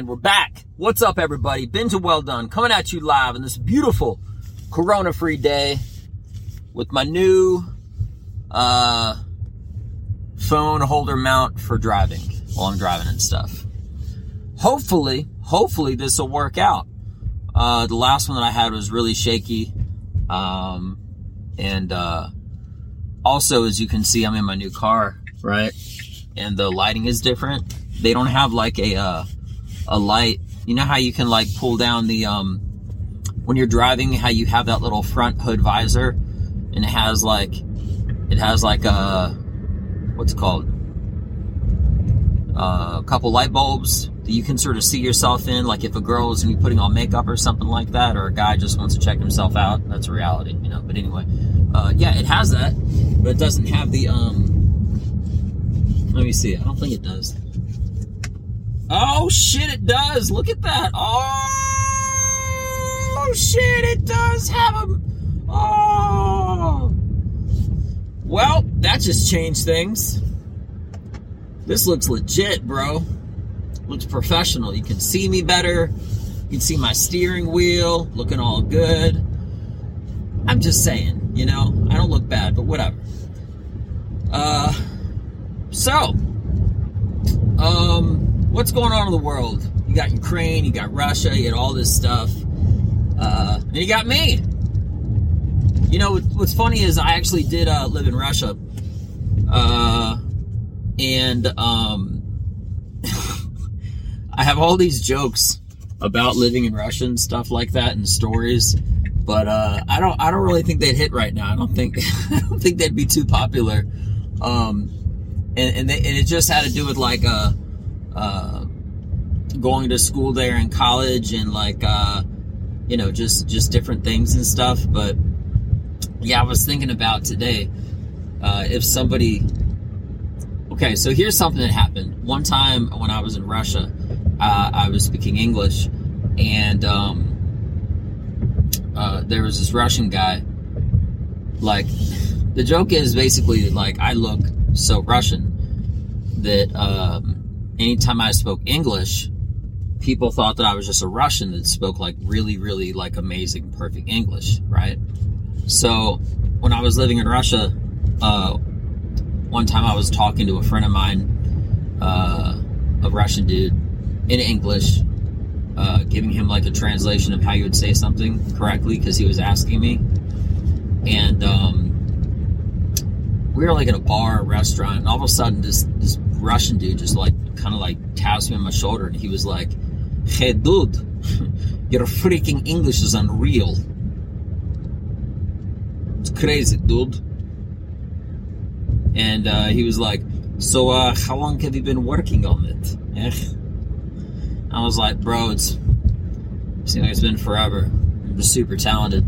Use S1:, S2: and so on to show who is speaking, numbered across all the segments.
S1: And we're back. What's up, everybody? Been to Well Done, coming at you live on this beautiful corona free day with my new uh, phone holder mount for driving while I'm driving and stuff. Hopefully, hopefully this will work out. Uh, the last one that I had was really shaky. Um, and uh, also, as you can see, I'm in my new car, right? And the lighting is different. They don't have like a uh, a light. You know how you can like pull down the um when you're driving, how you have that little front hood visor, and it has like it has like a what's it called uh, a couple light bulbs that you can sort of see yourself in. Like if a girl is putting on makeup or something like that, or a guy just wants to check himself out. That's a reality, you know. But anyway, uh, yeah, it has that, but it doesn't have the um. Let me see. I don't think it does. Oh shit, it does. Look at that. Oh shit, it does have a. Oh. Well, that just changed things. This looks legit, bro. Looks professional. You can see me better. You can see my steering wheel looking all good. I'm just saying, you know, I don't look bad, but whatever. Uh, so, um, what's going on in the world? You got Ukraine, you got Russia, you got all this stuff. Uh, and you got me. You know, what's funny is I actually did uh, live in Russia. Uh, and um, I have all these jokes about living in Russia and stuff like that and stories. But uh, I don't. I don't really think they'd hit right now. I don't think. I don't think they'd be too popular. Um, and and, they, and it just had to do with like uh, uh, going to school there in college and like uh, you know just just different things and stuff. But yeah, I was thinking about today uh, if somebody. Okay, so here's something that happened. One time when I was in Russia, uh, I was speaking English, and um, uh, there was this Russian guy. Like, the joke is basically like I look so Russian that um, anytime I spoke English, people thought that I was just a Russian that spoke like really, really like amazing, perfect English, right? So when I was living in Russia, uh, one time I was talking to a friend of mine, uh, a Russian dude, in English, uh, giving him like a translation of how you would say something correctly because he was asking me. And um, we were like in a bar, a restaurant, and all of a sudden this this Russian dude just like kind of like taps me on my shoulder, and he was like, "Hey, dude, your freaking English is unreal." It's crazy, dude. And uh, he was like, So, uh, how long have you been working on it? Eh? I was like, Bro, it's. Seems like it's been forever. I'm just super talented.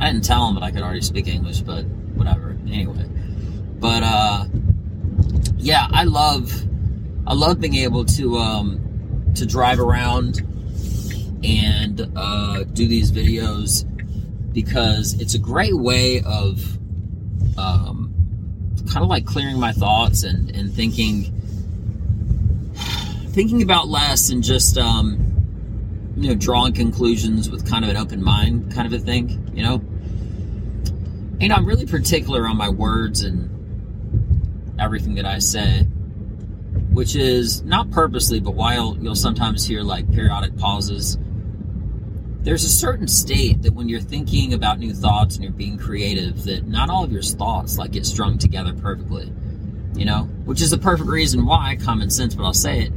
S1: I didn't tell him that I could already speak English, but whatever. Anyway. But, uh, yeah, I love. I love being able to, um, to drive around and, uh, do these videos because it's a great way of um, kind of like clearing my thoughts and, and thinking thinking about less and just um, you know drawing conclusions with kind of an open mind kind of a thing you know and i'm really particular on my words and everything that i say which is not purposely but while you'll sometimes hear like periodic pauses. There's a certain state that when you're thinking about new thoughts and you're being creative that not all of your thoughts like get strung together perfectly you know? Which is the perfect reason why common sense but i'll say it.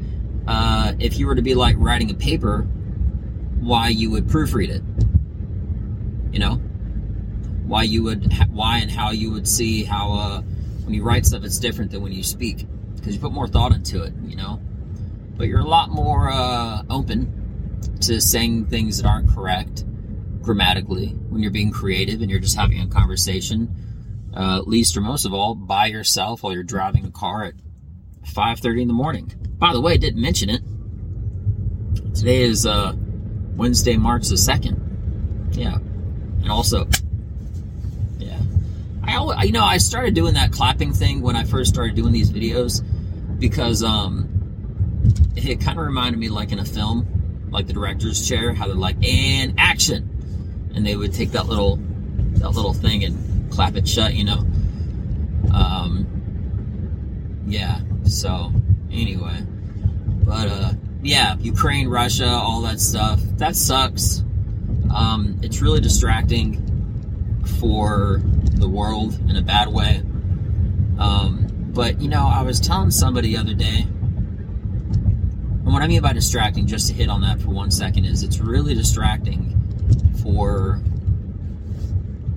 S1: Uh, if you were to be like writing a paper why you would proofread it you know? Why you would why and how you would see how uh, when you write stuff it's different than when you speak because you put more thought into it you know? But you're a lot more uh, open to saying things that aren't correct grammatically when you're being creative and you're just having a conversation uh, least or most of all by yourself while you're driving a car at 5.30 in the morning. By the way i didn't mention it. Today is uh, wednesday march the 2nd yeah. And also always, you know i started doing that clapping thing when i first started doing these videos because um, it kind of reminded me like in a film like the director's chair, how they're like, and action, and they would take that little that little thing and clap it shut, you know. Um, yeah. So anyway, but uh, yeah, Ukraine, Russia, all that stuff. That sucks. Um, it's really distracting for the world in a bad way. Um, but you know, I was telling somebody the other day, and what I mean by distracting, just to hit on that for one second, is it's really distracting for,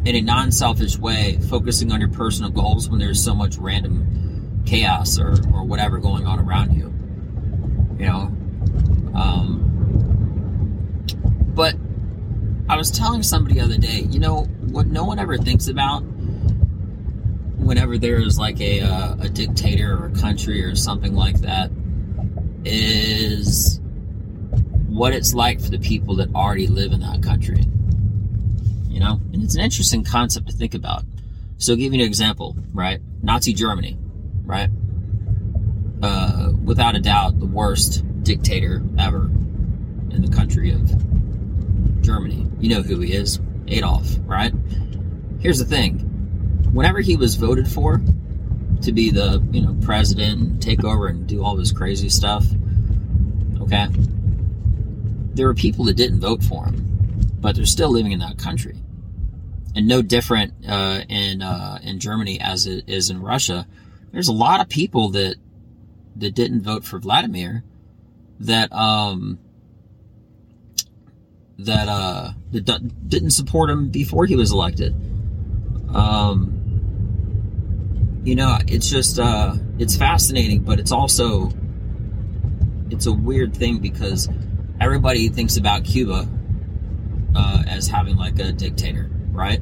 S1: in a non selfish way, focusing on your personal goals when there's so much random chaos or, or whatever going on around you. You know? Um, but I was telling somebody the other day, you know, what no one ever thinks about whenever there's like a, uh, a dictator or a country or something like that is what it's like for the people that already live in that country. You know? And it's an interesting concept to think about. So, I'll give you an example, right? Nazi Germany, right? Uh, without a doubt, the worst dictator ever in the country of Germany. You know who he is Adolf, right? Here's the thing. Whenever he was voted for to be the you know president and take over and do all this crazy stuff okay there were people that didn't vote for him but they're still living in that country. And no different uh, in uh, in Germany as it is in Russia. There's a lot of people that that didn't vote for Vladimir that um that uh that didn't support him before he was elected um you know, it's just uh, it's fascinating, but it's also it's a weird thing because everybody thinks about Cuba uh, as having like a dictator, right?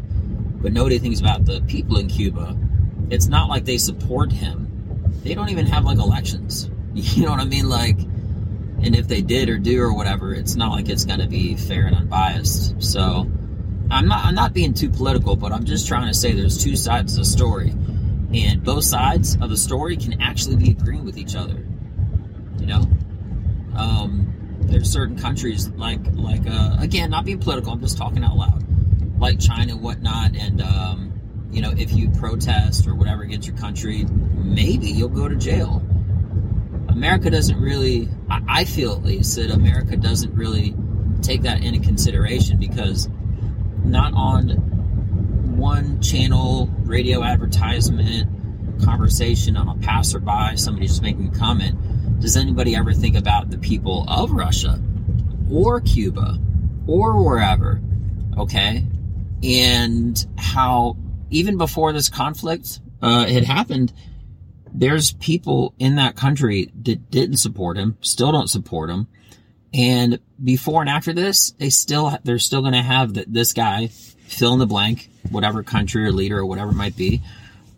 S1: But nobody thinks about the people in Cuba. It's not like they support him. They don't even have like elections. You know what I mean? Like, and if they did or do or whatever, it's not like it's going to be fair and unbiased. So, I'm not I'm not being too political, but I'm just trying to say there's two sides of the story and both sides of the story can actually be agreeing with each other. You know, um, there's certain countries like like uh, again, not being political. I'm just talking out loud, like China, whatnot, and um, you know, if you protest or whatever against your country, maybe you'll go to jail. America doesn't really, I feel at least, that America doesn't really take that into consideration because not on one channel radio advertisement conversation on a passerby, somebody just making a comment, does anybody ever think about the people of Russia or Cuba or wherever? Okay. And how even before this conflict uh, had happened, there's people in that country that didn't support him, still don't support him. And before and after this, they still, they're still going to have the, this guy fill in the blank, whatever country or leader or whatever it might be,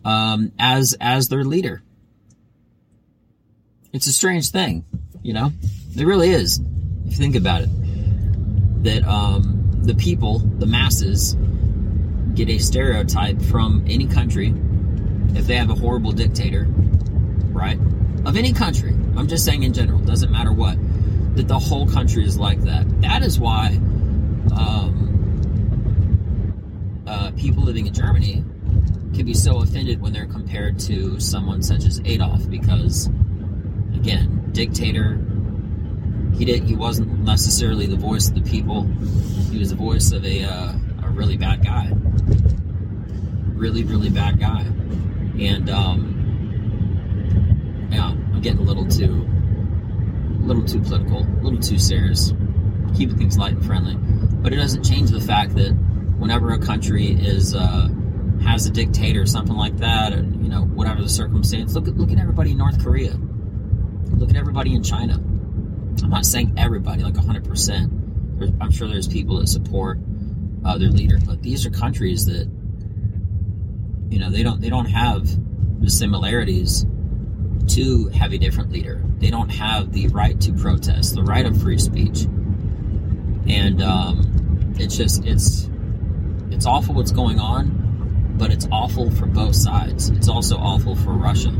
S1: um, as as their leader. It's a strange thing, you know. It really is. If you think about it, that um, the people, the masses, get a stereotype from any country if they have a horrible dictator, right? Of any country. I'm just saying in general. Doesn't matter what. That the whole country is like that. That is why. Um, uh, people living in Germany can be so offended when they're compared to someone such as Adolf because, again, dictator. He did. He wasn't necessarily the voice of the people. He was the voice of a uh, a really bad guy. Really, really bad guy. And um, yeah, I'm getting a little too, a little too political, a little too serious. Keeping things light and friendly, but it doesn't change the fact that whenever a country is uh, has a dictator or something like that, or you know whatever the circumstance. Look at look at everybody in North Korea. Look at everybody in China. I'm not saying everybody, like 100. percent I'm sure there's people that support uh, their leader, but these are countries that you know they don't they don't have the similarities to have a different leader. They don't have the right to protest, the right of free speech, and um, it's just it's it's awful what's going on, but it's awful for both sides. It's also awful for Russia.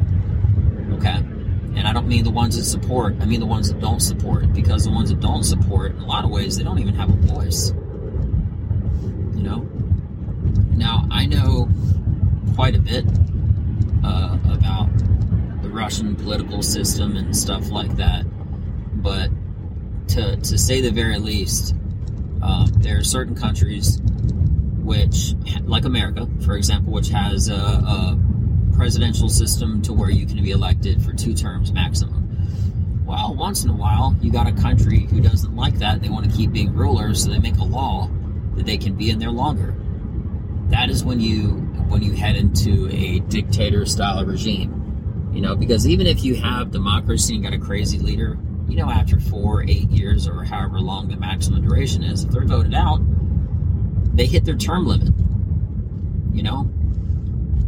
S1: Okay? And I don't mean the ones that support, I mean the ones that don't support. Because the ones that don't support, in a lot of ways, they don't even have a voice. You know? Now, I know quite a bit uh, about the Russian political system and stuff like that. But to, to say the very least, um, there are certain countries which, like America, for example, which has a, a presidential system to where you can be elected for two terms maximum. Well, once in a while, you got a country who doesn't like that. They want to keep being rulers, so they make a law that they can be in there longer. That is when you when you head into a dictator style regime. You know, because even if you have democracy and got a crazy leader, you know, after four, eight years, or however long the maximum duration is, if they're voted out, they hit their term limit. You know,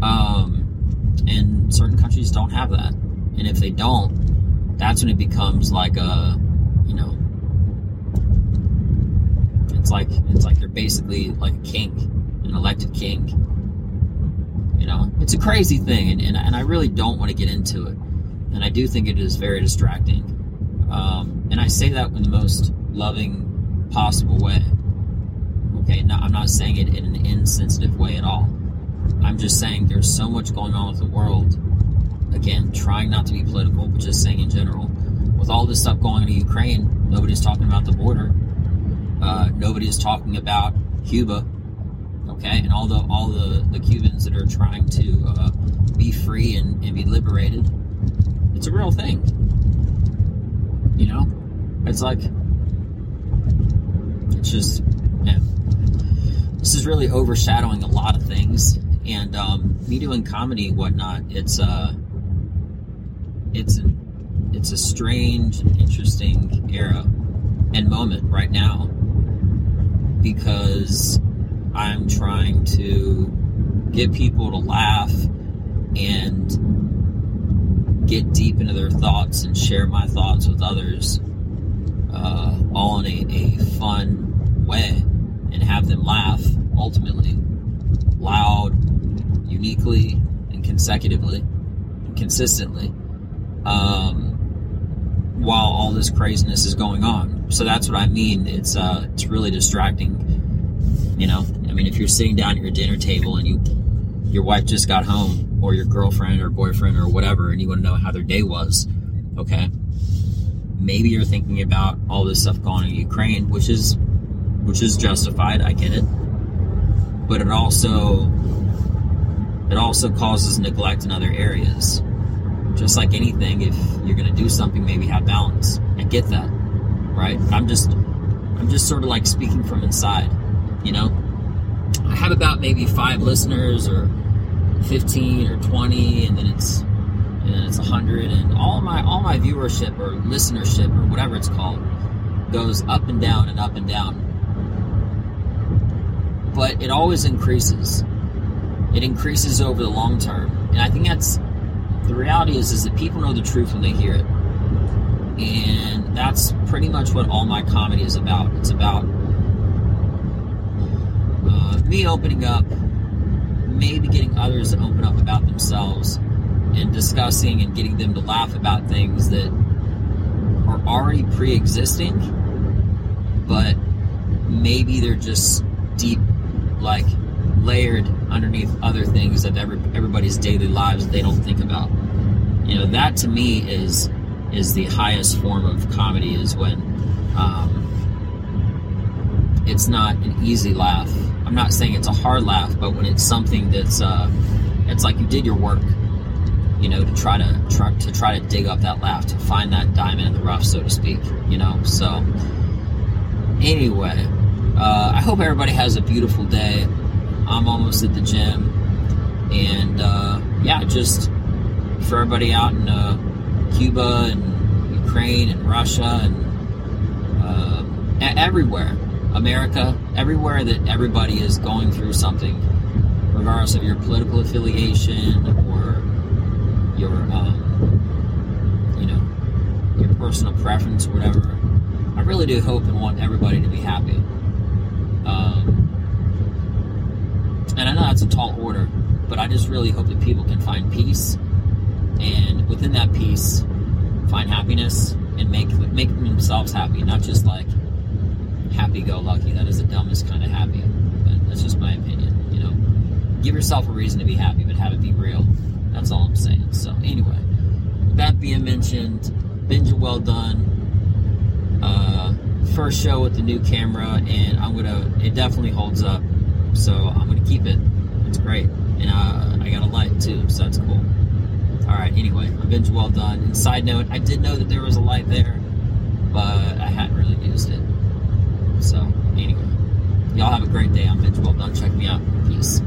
S1: um, and certain countries don't have that, and if they don't, that's when it becomes like a, you know, it's like it's like they're basically like a king, an elected king. You know, it's a crazy thing, and, and, and I really don't want to get into it. And I do think it is very distracting. Um, and I say that in the most loving possible way. Okay, no, I'm not saying it in an insensitive way at all. I'm just saying there's so much going on with the world. Again, trying not to be political, but just saying in general. With all this stuff going on in Ukraine, nobody's talking about the border. Uh, nobody is talking about Cuba. Okay, and all the all the, the Cubans that are trying to uh, be free and, and be liberated. It's a real thing. You know? It's like it's just yeah. This is really overshadowing a lot of things and um, me doing comedy and whatnot, it's uh, it's a, it's a strange interesting era and moment right now because I'm trying to get people to laugh and get deep into their thoughts and share my thoughts with others, uh, all in a, a fun way, and have them laugh ultimately loud uniquely and consecutively and consistently um, while all this craziness is going on. So that's what I mean. It's uh, it's really distracting. You know, mean, if you're sitting down at your dinner table and you your wife just got home, or your girlfriend or boyfriend or whatever, and you want to know how their day was, okay? Maybe you're thinking about all this stuff going on in Ukraine, which is which is justified. I get it, but it also it also causes neglect in other areas. Just like anything, if you're going to do something, maybe have balance. I get that, right? I'm just, I'm just sort of like speaking from inside, you know. I have about maybe five listeners, or 15, or 20, and then it's, and it's 100, and all my, all my viewership or listenership or whatever it's called goes up and down and up and down. But it always increases it increases over the long term. And I think that's the reality is is that people know the truth when they hear it. And that's pretty much what all my comedy is about. It's about me opening up, maybe getting others to open up about themselves, and discussing and getting them to laugh about things that are already pre existing, but maybe they're just deep, like layered underneath other things of every, everybody's daily lives they don't think about. You know, that to me is is the highest form of comedy is when um, it's not an easy laugh. I'm not saying it's a hard laugh, but when it's something that's uh, it's like you did your work, you know, to try to try to try to dig up that laugh, to find that diamond in the rough, so to speak. You know, so anyway, uh, I hope everybody has a beautiful day. I'm almost at the gym. And uh, yeah, just for everybody out in uh, Cuba and Ukraine and Russia and uh, everywhere, America, everywhere that everybody is going through something, regardless of your political affiliation or your, um, you know, your personal preference or whatever. I really do hope and want everybody to be happy. Um, and I know that's a tall order, but I just really hope that people can find peace. And within that peace, find happiness and make make themselves happy, not just like happy go lucky. That is the dumbest kind of happy. But that's just my opinion. You know, give yourself a reason to be happy, but have it be real. That's all I'm saying. So anyway, that being mentioned, binge well done. Uh, first show with the new camera, and I'm gonna. It definitely holds up, so I'm gonna keep it. It's great, and uh, I got a light too, so that's cool. All right. Anyway, a binge well done. And side note, I did know that there was a light there, but I hadn't really used it. So anyway, y'all have a great day. I'm binge well done. Check me out. Peace.